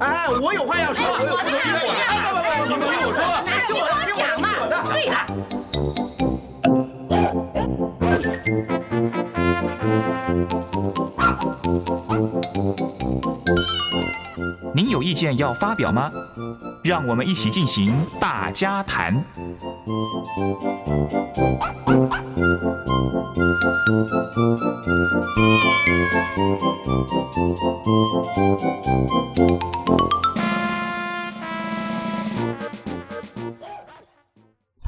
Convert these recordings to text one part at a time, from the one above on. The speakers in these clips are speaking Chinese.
哎，我有话要说。我的讲，你们听我说。那听我讲嘛。对了。您有意见要发表吗？让我们一起进行大家谈。朋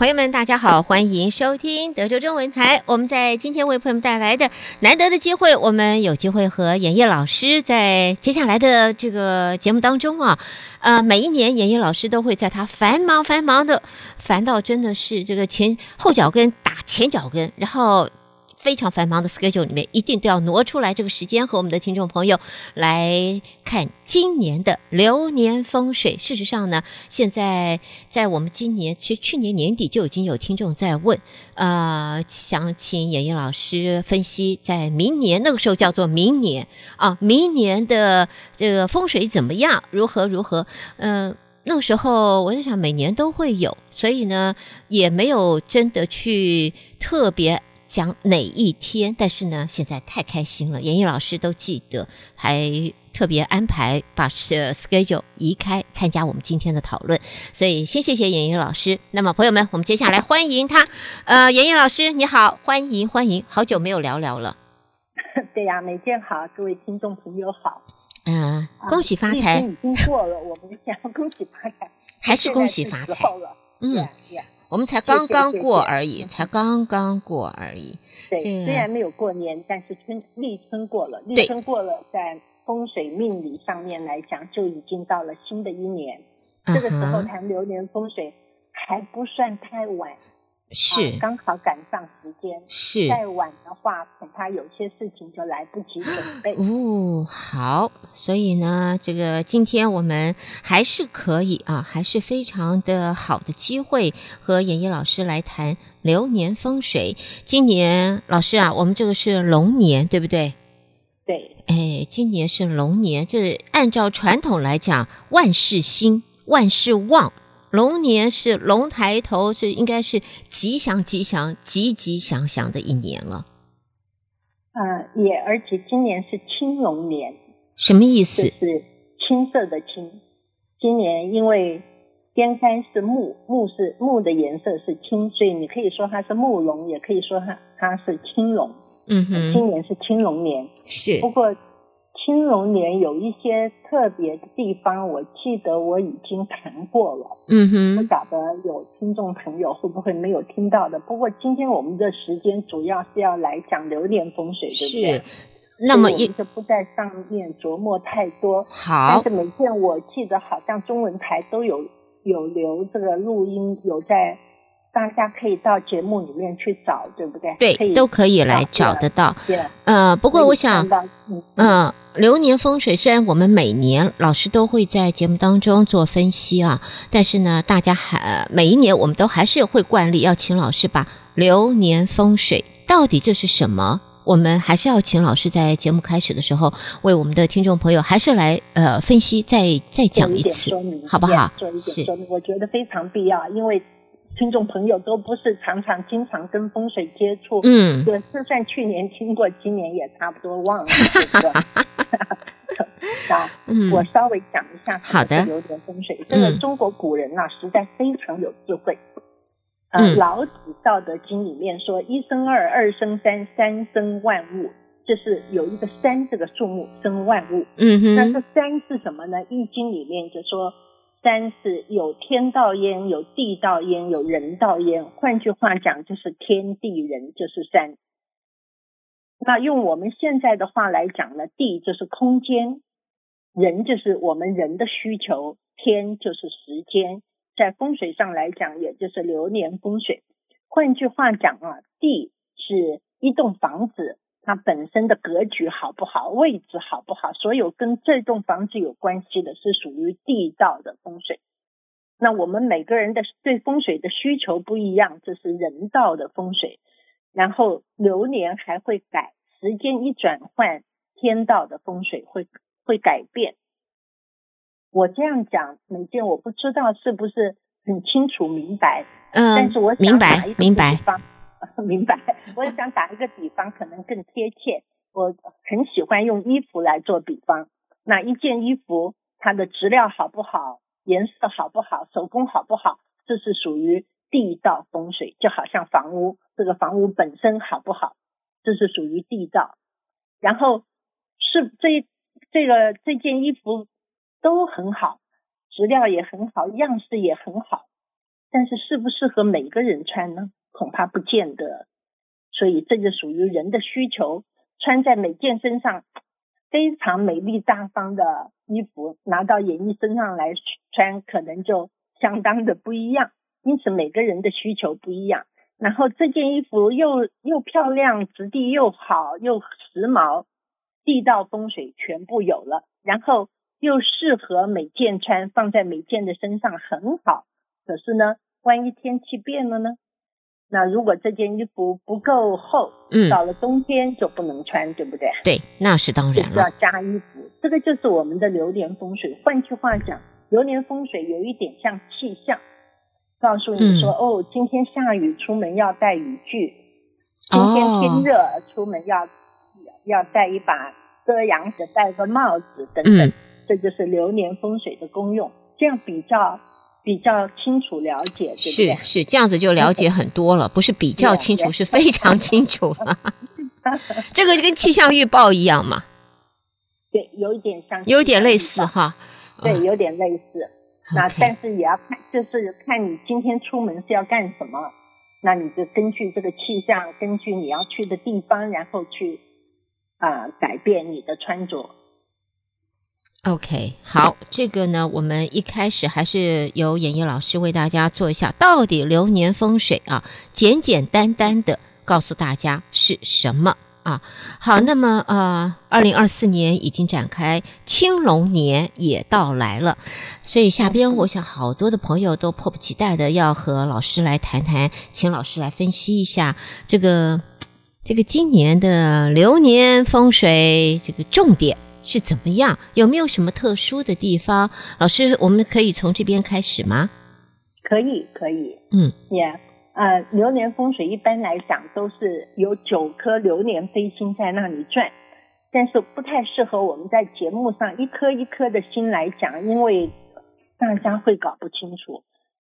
友们，大家好，欢迎收听德州中文台。我们在今天为朋友们带来的难得的机会，我们有机会和演艺老师在接下来的这个节目当中啊，呃，每一年演艺老师都会在他繁忙繁忙的，烦到真的是这个前后脚跟打前脚跟，然后。非常繁忙的 schedule 里面，一定都要挪出来这个时间和我们的听众朋友来看今年的流年风水。事实上呢，现在在我们今年，其实去年年底就已经有听众在问，呃，想请演艺老师分析，在明年那个时候叫做明年啊，明年的这个风水怎么样，如何如何？嗯、那个时候我在想，每年都会有，所以呢，也没有真的去特别。讲哪一天？但是呢，现在太开心了，严艺老师都记得，还特别安排把 schedule 移开参加我们今天的讨论，所以先谢谢严艺老师。那么朋友们，我们接下来欢迎他。呃，严艺老师你好，欢迎欢迎，好久没有聊聊了。对呀，美娟好，各位听众朋友好。嗯、呃，恭喜发财。已经过了，我们想恭喜发财，还是恭喜发财了。嗯。Yeah, yeah. 我们才刚刚过而已，才刚刚过而已。对，虽然没有过年，但是春立春过了，立春过了，在风水命理上面来讲，就已经到了新的一年。这个时候谈流年风水还不算太晚。是、啊，刚好赶上时间。是，再晚的话，恐怕有些事情就来不及准备。哦，好，所以呢，这个今天我们还是可以啊，还是非常的好的机会和演艺老师来谈流年风水。今年老师啊，我们这个是龙年，对不对？对。哎，今年是龙年，这按照传统来讲，万事兴，万事旺。龙年是龙抬头，是应该是吉祥吉祥、吉吉祥祥的一年了。呃，也而且今年是青龙年，什么意思？就是青色的青。今年因为天干是木，木是木的颜色是青，所以你可以说它是木龙，也可以说它它是青龙。嗯哼，今年是青龙年。是。不过。青龙年有一些特别的地方，我记得我已经谈过了。嗯哼，不晓得有听众朋友会不会没有听到的。不过今天我们的时间主要是要来讲流年风水，对不对？是。那么一就不在上面琢磨太多。好。但是每天我记得好像中文台都有有留这个录音，有在。大家可以到节目里面去找，对不对？对，可都可以来找得到。呃，不过我想，嗯、呃，流年风水虽然我们每年老师都会在节目当中做分析啊，但是呢，大家还每一年我们都还是会惯例要请老师把流年风水到底这是什么，我们还是要请老师在节目开始的时候为我们的听众朋友还是来呃分析，再再讲一次，好不好？做一点说明，我觉得非常必要，因为。听众朋友都不是常常经常跟风水接触，嗯，对，就算去年听过，今年也差不多忘了，对不对？啊，嗯，我稍微讲一下好的流年风水。这个中国古人啊，实在非常有智慧。呃，老子《道德经》里面说：“一生二，二生三，三生万物。”就是有一个三这个数目生万物。嗯哼。那这三是什么呢？《易经》里面就说。三是有天道焉，有地道焉，有人道焉。换句话讲，就是天地人就是三。那用我们现在的话来讲呢，地就是空间，人就是我们人的需求，天就是时间。在风水上来讲，也就是流年风水。换句话讲啊，地是一栋房子。它本身的格局好不好，位置好不好，所有跟这栋房子有关系的是属于地道的风水。那我们每个人的对风水的需求不一样，这是人道的风水。然后流年还会改，时间一转换，天道的风水会会改变。我这样讲，美健我不知道是不是很清楚明白。嗯，但是我想明白明白 明白。我想打一个比方，可能更贴切。我很喜欢用衣服来做比方。那一件衣服，它的质料好不好，颜色好不好，手工好不好，这是属于地道风水。就好像房屋，这个房屋本身好不好，这是属于地道。然后是这这个这件衣服都很好，质量也很好，样式也很好。但是适不适合每个人穿呢？恐怕不见得。所以这个属于人的需求，穿在每件身上非常美丽大方的衣服，拿到演艺身上来穿，可能就相当的不一样。因此每个人的需求不一样。然后这件衣服又又漂亮，质地又好，又时髦，地道风水全部有了。然后又适合每件穿，放在每件的身上很好。可是呢，万一天气变了呢？那如果这件衣服不够厚，嗯，到了冬天就不能穿，对不对？对，那是当然了。要加衣服，这个就是我们的流年风水。换句话讲，流年风水有一点像气象，告诉你说，嗯、哦，今天下雨，出门要带雨具；今天天热，哦、出门要要带一把遮阳的，戴个帽子等等。嗯、这就是流年风水的功用，这样比较。比较清楚了解，对不对？是是，这样子就了解很多了，不是比较清楚，是非常清楚了。这个就跟气象预报一样嘛。对，有一点像，有点类似哈。对，有点类似。那但是也要看，就是看你今天出门是要干什么，那你就根据这个气象，根据你要去的地方，然后去啊改变你的穿着。OK，好，这个呢，我们一开始还是由演艺老师为大家做一下，到底流年风水啊，简简单单的告诉大家是什么啊？好，那么呃，二零二四年已经展开，青龙年也到来了，所以下边我想好多的朋友都迫不及待的要和老师来谈谈，请老师来分析一下这个这个今年的流年风水这个重点。是怎么样？有没有什么特殊的地方？老师，我们可以从这边开始吗？可以，可以。嗯，也、yeah, 呃，流年风水一般来讲都是有九颗流年飞星在那里转，但是不太适合我们在节目上一颗一颗的星来讲，因为大家会搞不清楚，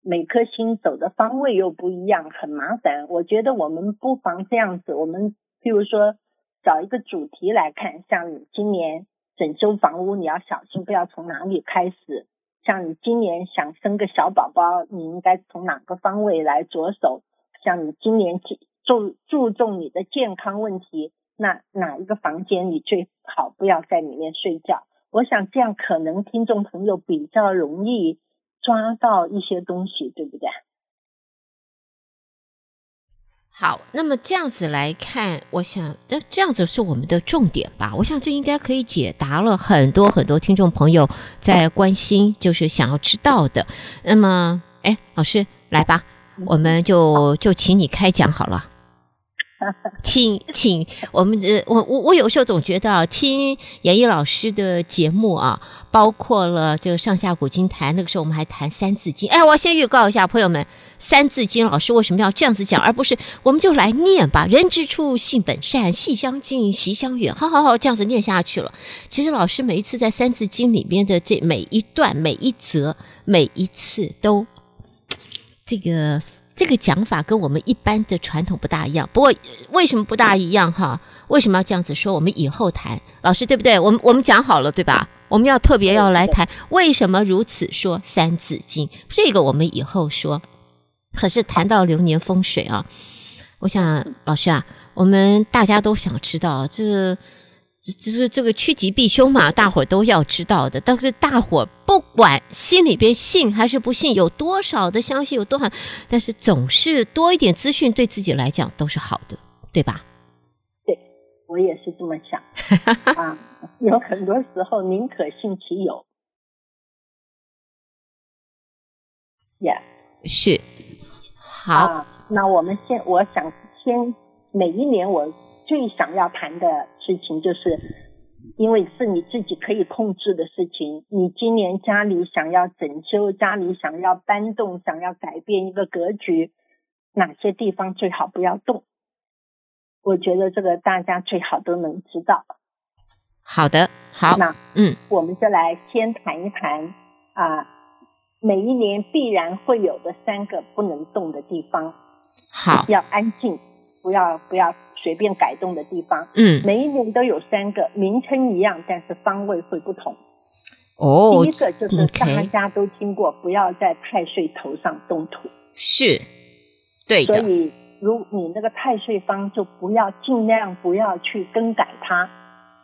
每颗星走的方位又不一样，很麻烦。我觉得我们不妨这样子，我们譬如说找一个主题来看，像今年。整修房屋，你要小心，不要从哪里开始。像你今年想生个小宝宝，你应该从哪个方位来着手？像你今年注注重你的健康问题，那哪一个房间你最好不要在里面睡觉？我想这样可能听众朋友比较容易抓到一些东西，对不对？好，那么这样子来看，我想，那这样子是我们的重点吧？我想这应该可以解答了很多很多听众朋友在关心，就是想要知道的。那么，哎，老师来吧，我们就就请你开讲好了。请请我们这我我我有时候总觉得啊，听演艺老师的节目啊，包括了这个上下古今谈，那个时候我们还谈三字经。哎，我先预告一下朋友们，三字经老师为什么要这样子讲，而不是我们就来念吧？人之初，性本善，性相近，习相远。好好好，这样子念下去了。其实老师每一次在三字经里面的这每一段、每一则、每一次都这个。这个讲法跟我们一般的传统不大一样，不过为什么不大一样哈？为什么要这样子说？我们以后谈，老师对不对？我们我们讲好了对吧？我们要特别要来谈为什么如此说《三字经》，这个我们以后说。可是谈到流年风水啊，我想老师啊，我们大家都想知道这。只是这个趋吉避凶嘛，大伙儿都要知道的。但是大伙儿不管心里边信还是不信，有多少的相信，有多少，但是总是多一点资讯，对自己来讲都是好的，对吧？对，我也是这么想 啊。有很多时候宁可信其有。Yeah，是。好，啊，那我们先，我想先每一年我。最想要谈的事情就是因为是你自己可以控制的事情。你今年家里想要整修，家里想要搬动，想要改变一个格局，哪些地方最好不要动？我觉得这个大家最好都能知道。好的，好，那嗯，我们就来先谈一谈啊，每一年必然会有的三个不能动的地方。好，要安静，不要不要随便改动的地方。嗯，每一年都有三个，名称一样，但是方位会不同。哦，第一个就是大家都听过，不要在太岁头上动土。是，对的，所以，如你那个太岁方，就不要尽量不要去更改它。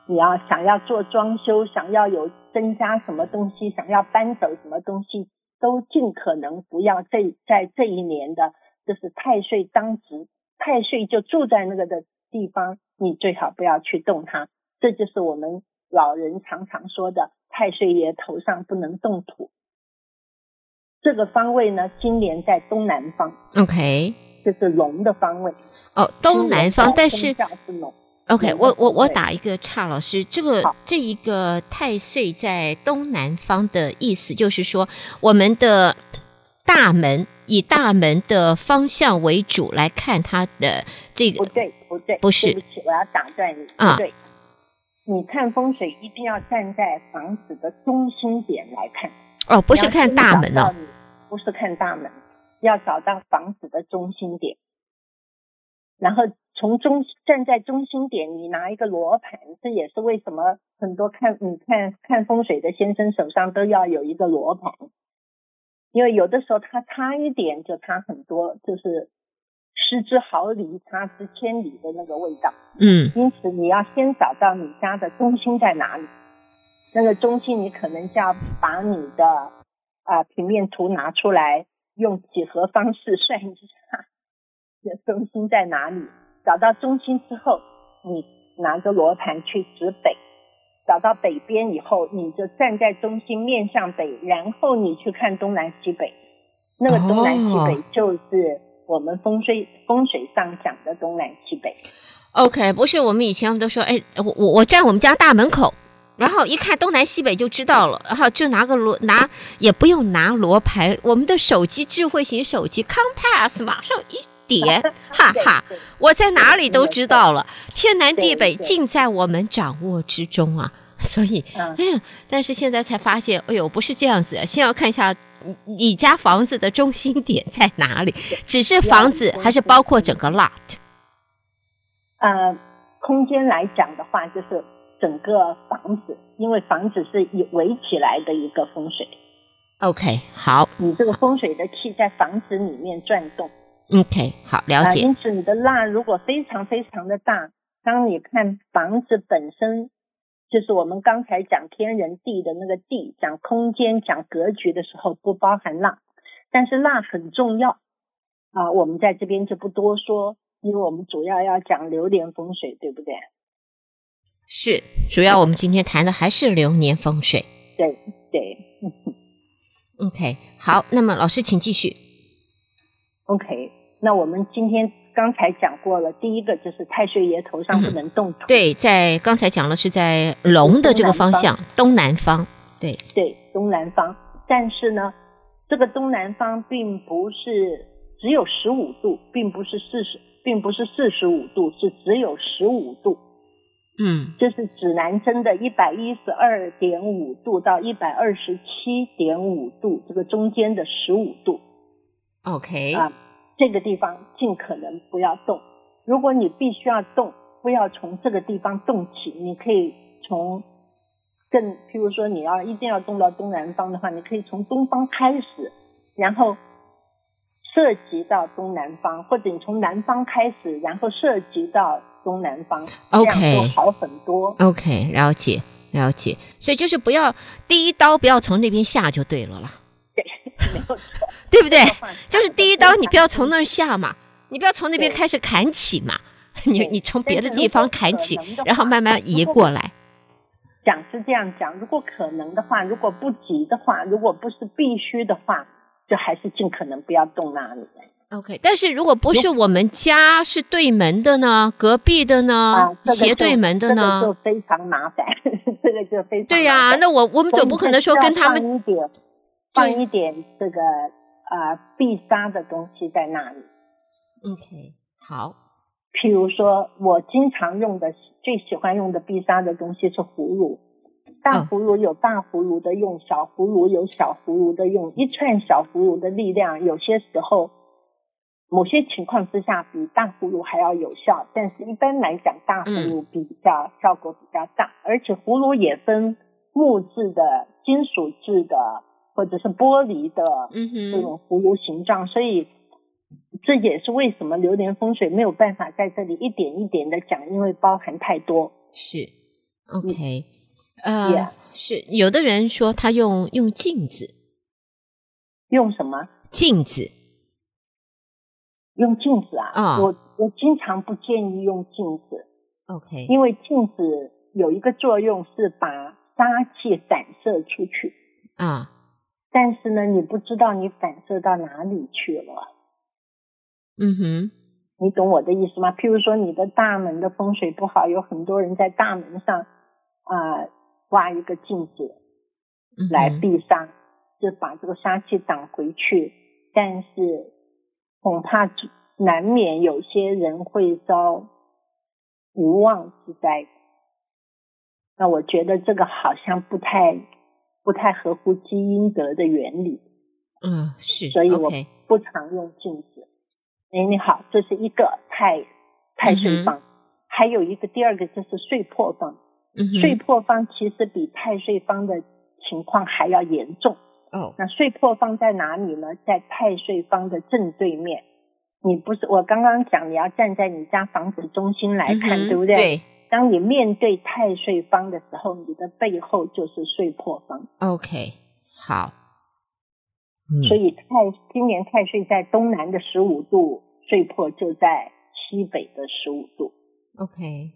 你要想要做装修，想要有增加什么东西，想要搬走什么东西，都尽可能不要这在这一年的，就是太岁当值，太岁就住在那个的地方，你最好不要去动它。这就是我们老人常常说的，太岁爷头上不能动土。这个方位呢，今年在东南方。OK，这是龙的方位。哦，东南方，但是是龙。OK，我我我打一个岔，老师，这个这一个太岁在东南方的意思，就是说我们的大门以大门的方向为主来看它的这个，不对，不对，不是对不起，我要打断你。啊。对，你看风水一定要站在房子的中心点来看，哦，不是看大门哦，不是看大门，要找到房子的中心点，然后从中站在中心点，你拿一个罗盘，这也是为什么很多看你看看风水的先生手上都要有一个罗盘，因为有的时候它差一点就差很多，就是失之毫厘，差之千里的那个味道。嗯因此，你要先找到你家的中心在哪里。那个中心，你可能就要把你的啊、呃、平面图拿出来，用几何方式算一下，你的中心在哪里。找到中心之后，你拿着罗盘去指北，找到北边以后，你就站在中心面向北，然后你去看东南西北。那个东南西北就是我们风水风水上讲的东南西北。，OK，不是我们以前我们都说，哎，我我我站我们家大门口，然后一看东南西北就知道了，然后就拿个罗拿，也不用拿罗盘，我们的手机智慧型手机 Compass 马上一点，哈哈，我在哪里都知道了，天南地北尽在我们掌握之中啊！所以，嗯哎呀，但是现在才发现，哎呦，不是这样子，先要看一下你你家房子的中心点在哪里，只是房子还是包括整个 lot？呃，空间来讲的话，就是整个房子，因为房子是以围起来的一个风水，OK，好你这个风水的气在房子里面转动。，OK，好，了啊、解。因此，你的蜡如果非常非常的大，当你看房子本身，就是我们刚才讲天人地的那个地，讲空间、讲格局的时候，不包含蜡，但是蜡很重要啊。我们在这边就不多说，因为我们主要要讲流年风水，对不对？是，主要我们今天谈的还是流年风水。对对 OK，好，那么老师请继续。，OK。那我们今天刚才讲过了，第一个就是太岁爷头上不能动土。对，在刚才讲了是在龙的这个方向，东南方。对，对，东南方。但是呢，这个东南方并不是只有十五度，并不是四十，并不是四十五度，是只有十五度。嗯这是指南针的一百一十二点五度到一百二十七点五度，这个中间的十五度，OK，啊，这个地方尽可能不要动。如果你必须要动，不要从这个地方动起，你可以从更，譬如说你要一定要动到东南方的话，你可以从东方开始，然后涉及到东南方，或者你从南方开始，然后涉及到东南方，这样都好很多。OK，了解了解。所以就是不要第一刀不要从那边下就对了啦，对，没有错，对不对？就是第一刀你不要从那儿下嘛，你不要从那边开始砍起嘛，你你从别的地方砍起然后慢慢移过来。讲是这样讲，如果可能的话，如果不急的话，如果不是必须的话，就还是尽可能不要动那里。OK，但是如果不是我们家是对门的呢，隔壁的呢，啊这个、斜对门的呢，这个就非常麻烦，这个就非常对呀、啊。那我我们总不可能说跟他们放一点，这个啊必杀的东西在那里。OK，好。譬如说我经常用的、最喜欢用的必杀的东西是葫芦。大葫芦有大葫芦的用，小葫芦有小葫芦的用。一串小葫芦的力量，有些时候。某些情况之下，比大葫芦还要有效，但是一般来讲，大葫芦比较效果比较大，而且葫芦也分木质的、金属制的，或者是玻璃的，这种葫芦形状，所以这也是为什么流年风水没有办法在这里一点一点的讲，因为包含太多。是，OK，呃，yeah. 是有的人说他用用镜子，用什么？镜子。用镜子啊，啊我我经常不建议用镜子，OK，因为镜子有一个作用是把杀气散射出去啊，但是呢，你不知道你反射到哪里去了，嗯哼，你懂我的意思吗？譬如说你的大门的风水不好，有很多人在大门上啊、呃、挖一个镜子来避杀，嗯、就把这个杀气挡回去，但是。恐怕难免有些人会遭无妄之灾，那我觉得这个好像不太不太合乎基因德的原理。嗯，是，所以我不常用镜子。哎、okay，你好，这是一个太太岁方，嗯，还有一个第二个就是岁破方。嗯，岁破方其实比太岁方的情况还要严重。哦，那岁破方在哪里呢？在太岁方的正对面。你不是我刚刚讲，你要站在你家房子中心来看，嗯、对不对？对。当你面对太岁方的时候，你的背后就是岁破方。OK，好。嗯。所以太今年太岁在东南的十五度，岁破就在西北的十五度。OK。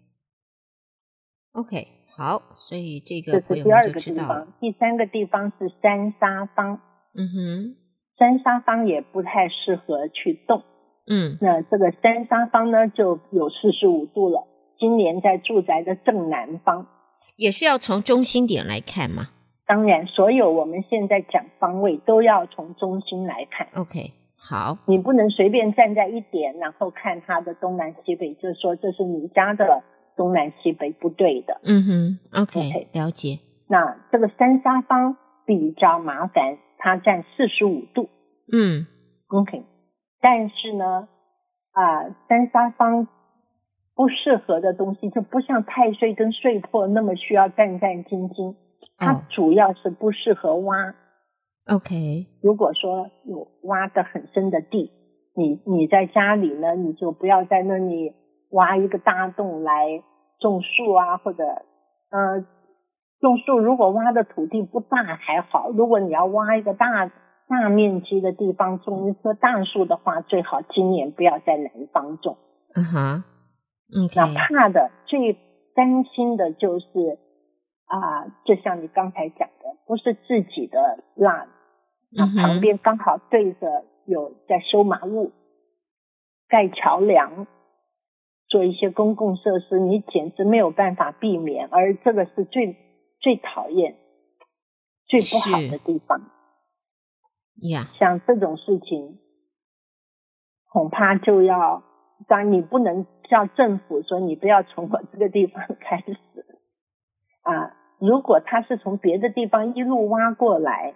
OK。好，所以这个这是第二个地方，第三个地方是三沙方。嗯哼，三沙方也不太适合去动。嗯，那这个三沙方呢，就有四十五度了。今年在住宅的正南方，也是要从中心点来看吗？当然，所有我们现在讲方位都要从中心来看。OK，好，你不能随便站在一点，然后看它的东南西北，就说这是你家的。东南西北不对的，嗯哼，OK，, okay 了解。那这个三沙方比较麻烦，它占四十五度，嗯，OK。但是呢，啊、呃，三沙方不适合的东西就不像太岁跟岁破那么需要战战兢兢，它主要是不适合挖。OK，如果说有挖得很深的地，你你在家里呢，你就不要在那里挖一个大洞来。种树啊，或者，呃，种树如果挖的土地不大还好，如果你要挖一个大大面积的地方种一棵大树的话，最好今年不要在南方种。嗯哼，嗯，那怕的最担心的就是啊、呃，就像你刚才讲的，不是自己的那旁边刚好对着有在修马路、盖桥梁。做一些公共设施，你简直没有办法避免，而这个是最最讨厌、最不好的地方。呀，像这种事情，恐怕就要，当然你不能叫政府说你不要从我这个地方 开始啊。如果他是从别的地方一路挖过来，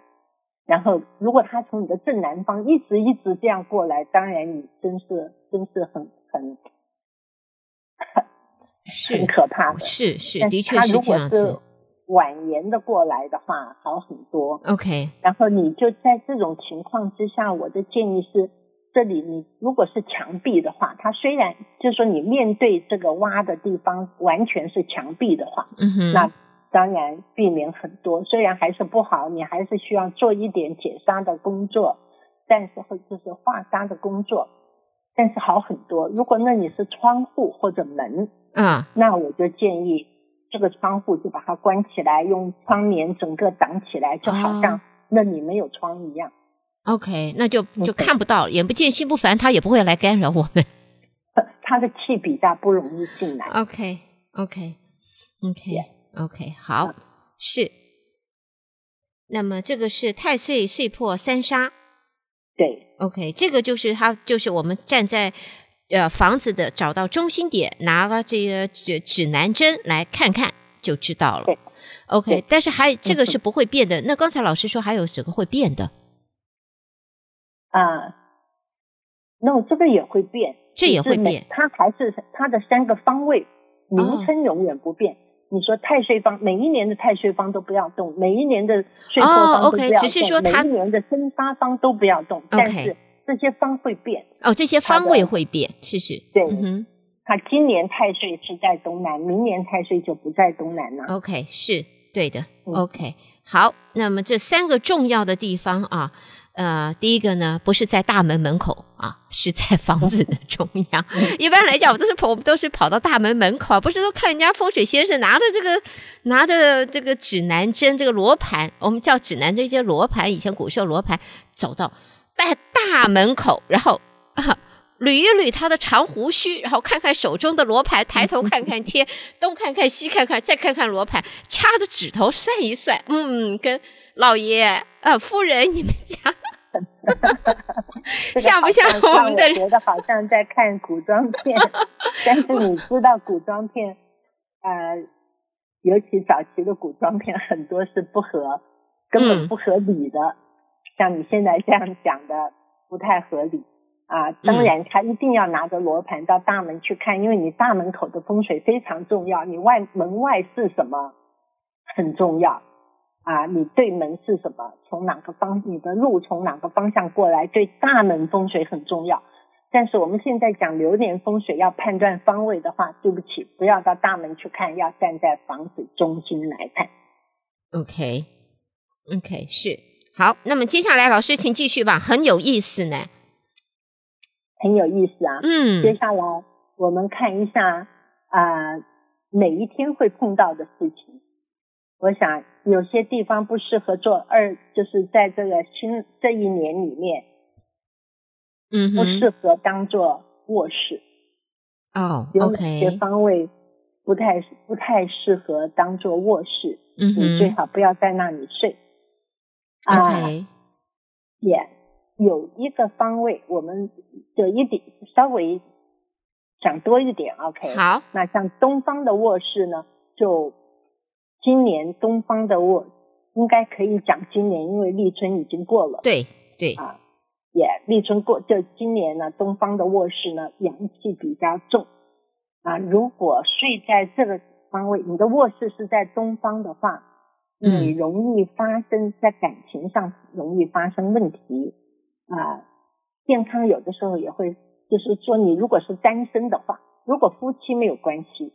然后如果他从你的正南方一直一直这样过来，当然你真是真是很很。是很可怕的，是是，的确是这样子。他如果是蜿蜒的过来的话，好很多。OK，然后你就在这种情况之下，我的建议是，这里你如果是墙壁的话，它虽然就是说你面对这个挖的地方完全是墙壁的话，那当然避免很多。虽然还是不好，你还是需要做一点解沙的工作，但是会就是化沙的工作，但是好很多。如果那你是窗户或者门。嗯，那我就建议这个窗户就把它关起来，用窗帘整个挡起来，就好像那里没有窗一样。OK，那就就看不到，眼不见心不烦，他也不会来干扰我们。他的气比较不容易进来。OK，OK，OK，OK，好，是。那么这个是太岁岁破三杀。对，OK，这个就是他，就是我们站在呃房子的找到中心点，拿了这个指指南针来看看就知道了。，OK，但是还这个是不会变的。嗯、那刚才老师说还有什么会变的？啊，那这个也会变，这也会变，它还是它的三个方位名称永远不变。哦、你说太岁方，每一年的太岁方都不要动，每一年的岁破方都不要动，哦 okay, 只是说它每一年的生发方都不要动但是这些方会变。哦，这些方位会变，是是。对，嗯哼，它今年太岁是在东南，明年太岁就不在东南了。OK，是对的。OK，好，那么这三个重要的地方啊。呃，第一个呢，不是在大门门口啊，是在房子的 中央。一般来讲，我都是跑，我们都是跑到大门门口，不是都看人家风水先生拿着这个拿着这个指南针，这个罗盘，我们叫指南针，一些罗盘，以前古时候罗盘，走到在大门口，然后啊捋一捋他的长胡须，然后看看手中的罗盘，抬头 看看天，东看看西看看，再看看罗盘，掐着指头算一算，嗯，跟。老爷，呃，夫人，你们家 像不像我们的？我觉得好像在看古装片，但是你知道古装片，呃，尤其早期的古装片很多是不合，根本不合理的。嗯、像你现在这样讲的，不太合理啊。当然，他一定要拿着罗盘到大门去看，因为你大门口的风水非常重要，你外门外是什么很重要。啊，你对门是什么？从哪个方？你的路从哪个方向过来？对大门风水很重要。但是我们现在讲流年风水，要判断方位的话，对不起，不要到大门去看，要站在房子中心来看。OK，OK，okay. okay, 是好。那么接下来老师请继续吧，很有意思呢。很有意思啊。嗯。接下来我们看一下啊，每一天会碰到的事情。我想有些地方不适合做二，就是在这个新这一年里面，嗯，不适合当做卧室。哦，OK，有哪些方位不太不太适合当做卧室？嗯哼，你最好不要在那里睡。OK，也、uh, 有一个方位，我们就一点稍微讲多一点。OK，好，那像东方的卧室呢，就。今年东方的卧应该可以讲今年，因为立春已经过了。对对啊，也、yeah, 立春过，就今年呢，东方的卧室呢阳气比较重啊。如果睡在这个方位，你的卧室是在东方的话，你容易发生在感情上容易发生问题啊。健康有的时候也会，就是说你如果是单身的话，如果夫妻没有关系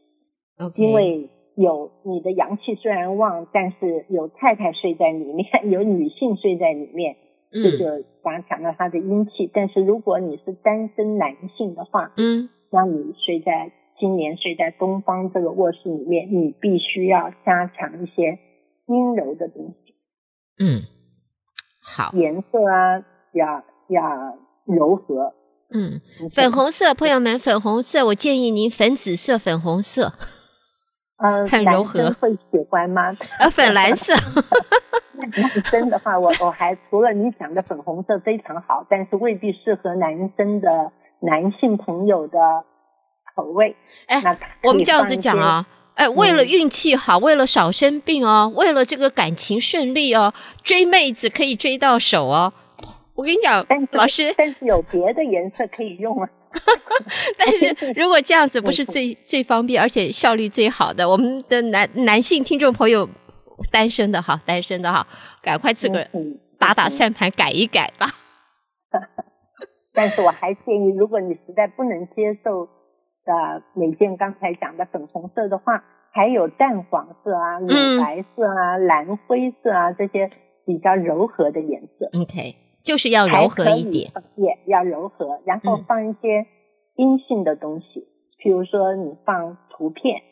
，OK，因为。有你的阳气虽然旺，但是有太太睡在里面，有女性睡在里面，这就加强了他的阴气。嗯、但是如果你是单身男性的话，嗯，那你睡在今年睡在东方这个卧室里面，你必须要加强一些阴柔的东西。嗯，好，颜色啊，要要柔和。嗯，粉红色，朋友们，粉红色，我建议您粉紫色、粉红色。嗯，很柔和，会喜欢吗？呃，粉蓝色。男生的话，我我还除了你讲的粉红色非常好，但是未必适合男生的男性朋友的口味。哎，我们这样子讲啊，哎，为了运气好，嗯、为了少生病哦，为了这个感情顺利哦，追妹子可以追到手哦。我跟你讲，是老师，但是有别的颜色可以用啊。但是 如果这样子不是最最方便，而且效率最好的，我们的男男性听众朋友，单身的哈，单身的哈，赶快自个打打算盘改一改吧。但是我还建议，如果你实在不能接受的每件刚才讲的粉红色的话，还有淡黄色啊、乳白色啊、嗯、蓝灰色啊这些比较柔和的颜色。OK。就是要柔和一点，也要柔和，然后放一些阴性的东西，比、嗯、如说你放图片，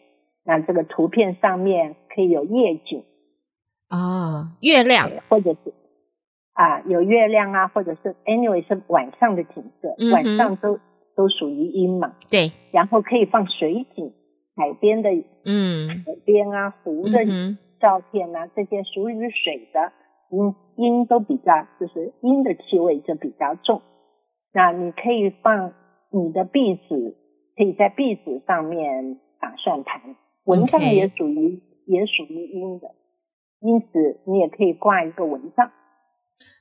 那这个图片上面可以有夜景，哦，月亮，或者是啊，有月亮啊，或者是 anyway 是晚上的景色，嗯晚上都都属于阴嘛。对，然后可以放水景，海边的嗯。海边啊，湖的嗯照片啊，这些属于水的阴阴都比较，就是阴的气味就比较重。那你可以放你的壁纸，可以在壁纸上面打算盘，蚊帐也属于也属于阴的，因此你也可以挂一个蚊帐。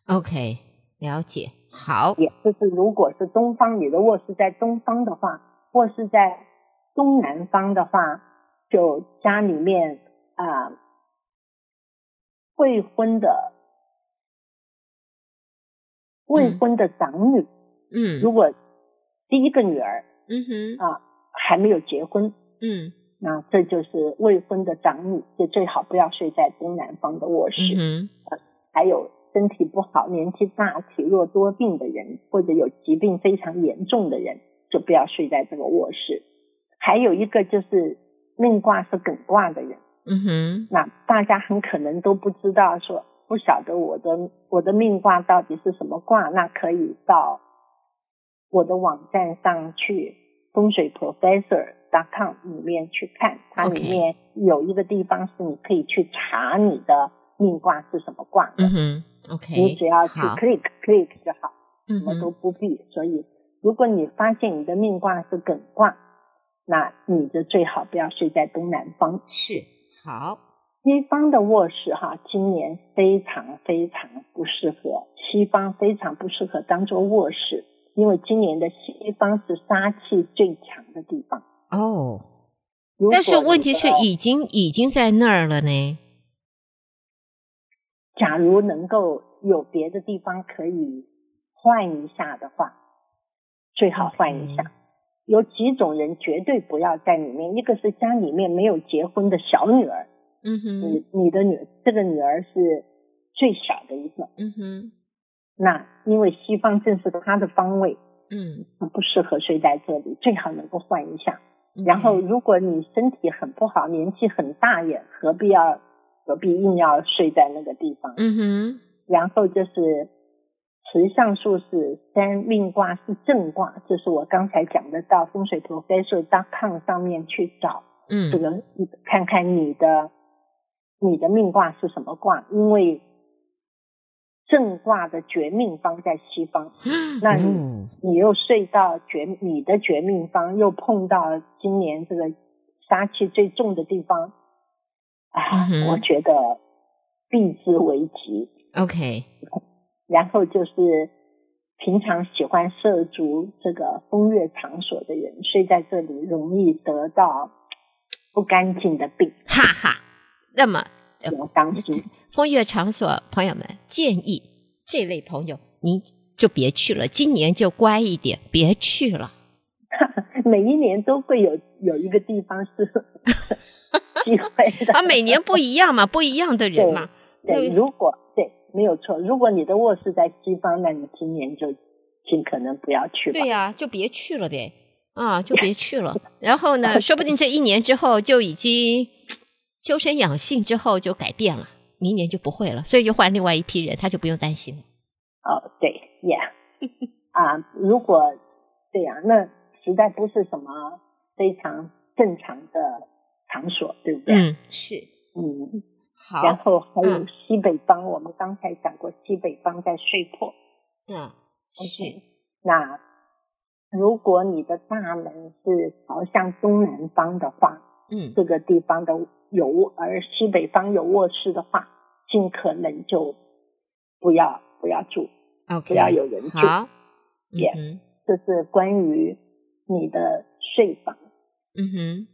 ，OK，了解，好，也就是如果是东方，你的卧室在东方的话，卧室在东南方的话，就家里面啊、呃未婚的未婚的长女，嗯。如果第一个女儿嗯哼，啊还没有结婚，嗯。那这就是未婚的长女，就最好不要睡在东南方的卧室。嗯还有身体不好、年纪大、体弱多病的人，或者有疾病非常严重的人，就不要睡在这个卧室。还有一个就是命卦是艮卦的人，嗯哼，那大家很可能都不知道说，说不晓得我的我的命卦到底是什么卦，那可以到我的网站上去风水 professor.com 里面去看，它里面有一个地方是你可以去查你的命卦是什么卦的。嗯哼，OK，你只要去 click click 就好，嗯什么都，不必。所以，如果你发现你的命卦是艮卦，那你就最好不要睡在东南方。是，好，西方的卧室哈，今年非常非常不适合，西方非常不适合当做卧室，因为今年的西方是杀气最强的地方。哦，但是问题是已经已经在那儿了呢，假如能够有别的地方可以换一下的话，最好换一下。有几种人绝对不要在里面，一个是家里面没有结婚的小女儿，嗯哼，你你的女这个女儿是最小的一个，嗯哼，那因为西方正是她的方位，嗯，不适合睡在这里，最好能够换一下。然后，如果你身体很不好，年纪很大也何必要何必硬要睡在那个地方？嗯哼，然后就是持相术是三，命卦是正卦，就是我刚才讲的，到风水 professor.com 上面去找嗯，这个，看看你的你的命卦是什么卦，因为正卦的绝命方在西方，那你哦你又睡到绝你的绝命方，又碰到今年这个杀气最重的地方，啊，嗯我觉得避之为吉。OK，然后就是平常喜欢涉足这个风月场所的人，睡在这里容易得到不干净的病，哈哈，那么当心。风月场所，朋友们建议这类朋友你就别去了，今年就乖一点，别去了。每一年都会有有一个地方是 机会的。啊，每年不一样嘛，不一样的人嘛。对，如果对没有错，如果你的卧室在西方，那你今年就尽可能不要去吧。对呀、就别去了呗，啊，就别去了。然后呢，说不定这一年之后就已经修身养性之后就改变了，明年就不会了，所以就换另外一批人，他就不用担心了。哦，对，Yeah，啊，如果对呀、那实在不是什么非常正常的场所，对不对？嗯，是嗯，好然，后还有嗯西北方，我们刚才讲过，西北方在睡破。嗯，是 OK，那如果你的大门是朝向东南方的话，嗯这个地方的有卧，而西北方有卧室的话，尽可能就不要不要住。，OK，不要有人住嗯这是关于你的睡房。嗯哼，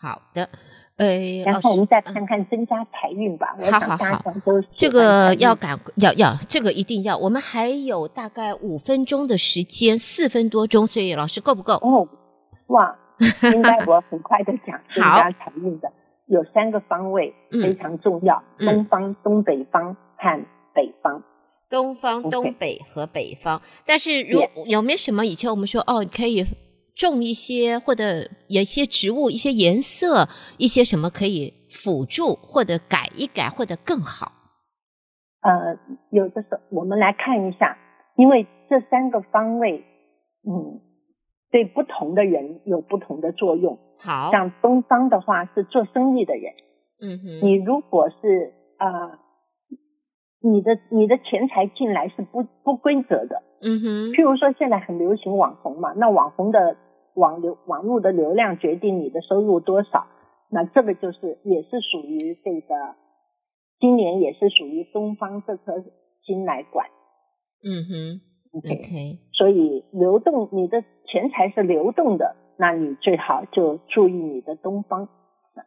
好的，呃，然后我们再嗯看看增加财运吧。我好好好这个要赶要要，这个一定要。我们还有大概五分钟的时间，四分多钟，所以老师够不够？哦，哇，应该 我很快的讲增好加财运的，有三个方位嗯非常重要：嗯东方、东北方和北方。东方、东北和北方。但是如有没有什么以前我们说哦，可以种一些或者有一些植物、一些颜色、一些什么可以辅助或者改一改或者更好？呃，有的时候我们来看一下，因为这三个方位，嗯，对不同的人有不同的作用。好，像东方的话是做生意的人，嗯哼，你如果是啊、呃，你的你的钱财进来是不不规则的，嗯哼，譬如说现在很流行网红嘛，那网红的网流网络的流量决定你的收入多少，那这个就是也是属于这个。今年也是属于东方这颗星来管，嗯哼，OK，, okay. 所以流动你的钱财是流动的，那你最好就注意你的东方。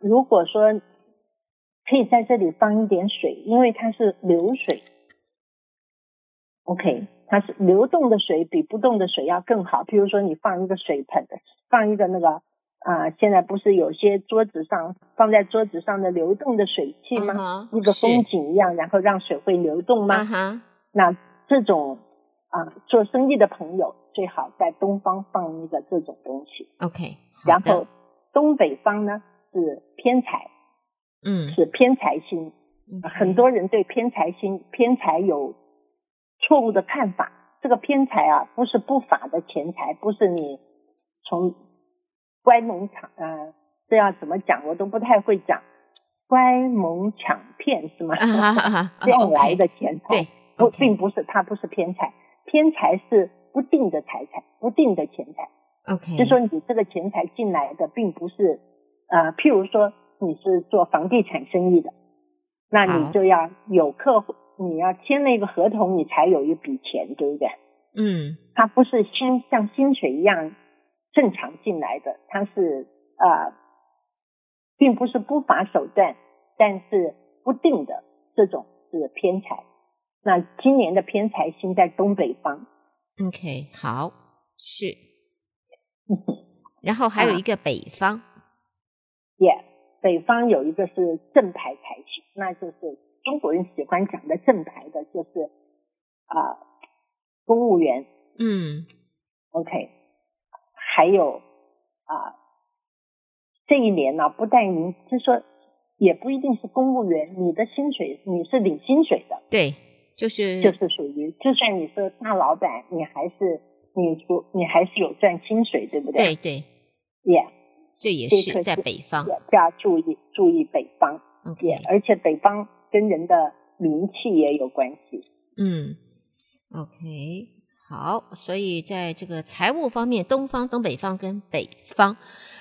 如果说可以在这里放一点水，因为它是流水，OK，它是流动的水比不动的水要更好。比如说你放一个水盆，放一个那个。啊、呃，现在不是有些桌子上放在桌子上的流动的水器吗？一、uh -huh, 个风景一样，然后让水会流动吗？Uh -huh. 那这种啊、呃，做生意的朋友最好在东方放一个这种东西。OK，然后东北方呢是偏财，嗯，是偏财星。Okay. 很多人对偏财星偏财有错误的看法。这个偏财啊，不是不法的钱财，不是你从。乖蒙抢，呃，这要怎么讲？我都不太会讲。乖蒙抢骗是吗？啊哈哈，这样 来的钱财，对，不，okay. 并不是，它不是偏财，偏财是不定的财产，不定的钱财。OK，就说你这个钱财进来的，并不是，呃，譬如说你是做房地产生意的，那你就要有客户，你要签了一个合同，你才有一笔钱，对不对？嗯，它不是薪像薪水一样。正常进来的，它是呃，并不是不法手段，但是不定的这种是偏财。那今年的偏财星在东北方。OK，好，是。然后还有一个北方。耶、啊 yeah，北方有一个是正牌财星，那就是中国人喜欢讲的正牌的，就是啊、呃，公务员。嗯，OK。还有啊，这一年呢，不但您就是说，也不一定是公务员，你的薪水你是领薪水的，对，就是就是属于，就算你是大老板，你还是你出你还是有赚薪水，对不对？对对，Yeah，这也是在北方，要注意注意北方，OK，yeah, 而且北方跟人的名气也有关系，嗯，OK。好，所以在这个财务方面，东方、东北方跟北方，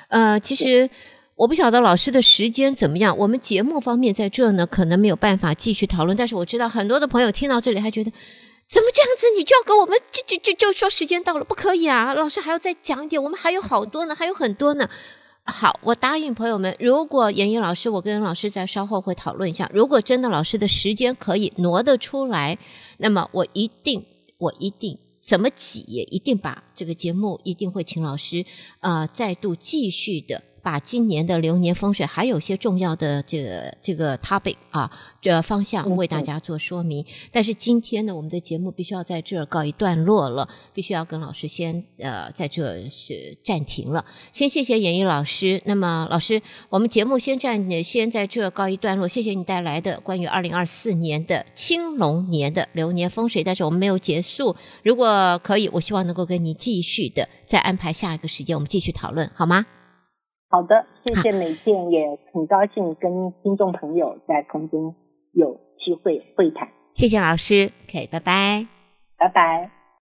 呃，其实我不晓得老师的时间怎么样。我们节目方面在这呢，可能没有办法继续讨论。但是我知道很多的朋友听到这里还觉得，怎么这样子？你就要给我们就就就就说时间到了，不可以啊！老师还要再讲一点，我们还有好多呢，还有很多呢。好，我答应朋友们，如果妍仪老师，我跟老师在稍后会讨论一下。如果真的老师的时间可以挪得出来，那么我一定，我一定。怎么挤也一定把这个节目一定会请老师，呃，再度继续的。把今年的流年风水还有些重要的这个这个 topic 啊，这方向为大家做说明。但是今天呢，我们的节目必须要在这儿告一段落了，必须要跟老师先呃在这是暂停了。先谢谢演艺老师。那么老师，我们节目先暂先在这儿告一段落。谢谢你带来的关于二零二四年的青龙年的流年风水。但是我们没有结束，如果可以，我希望能够跟你继续的再安排下一个时间，我们继续讨论，好吗？好的，谢谢美健，也很高兴跟听众朋友在空中有机会会谈。谢谢老师，OK，拜拜，拜拜。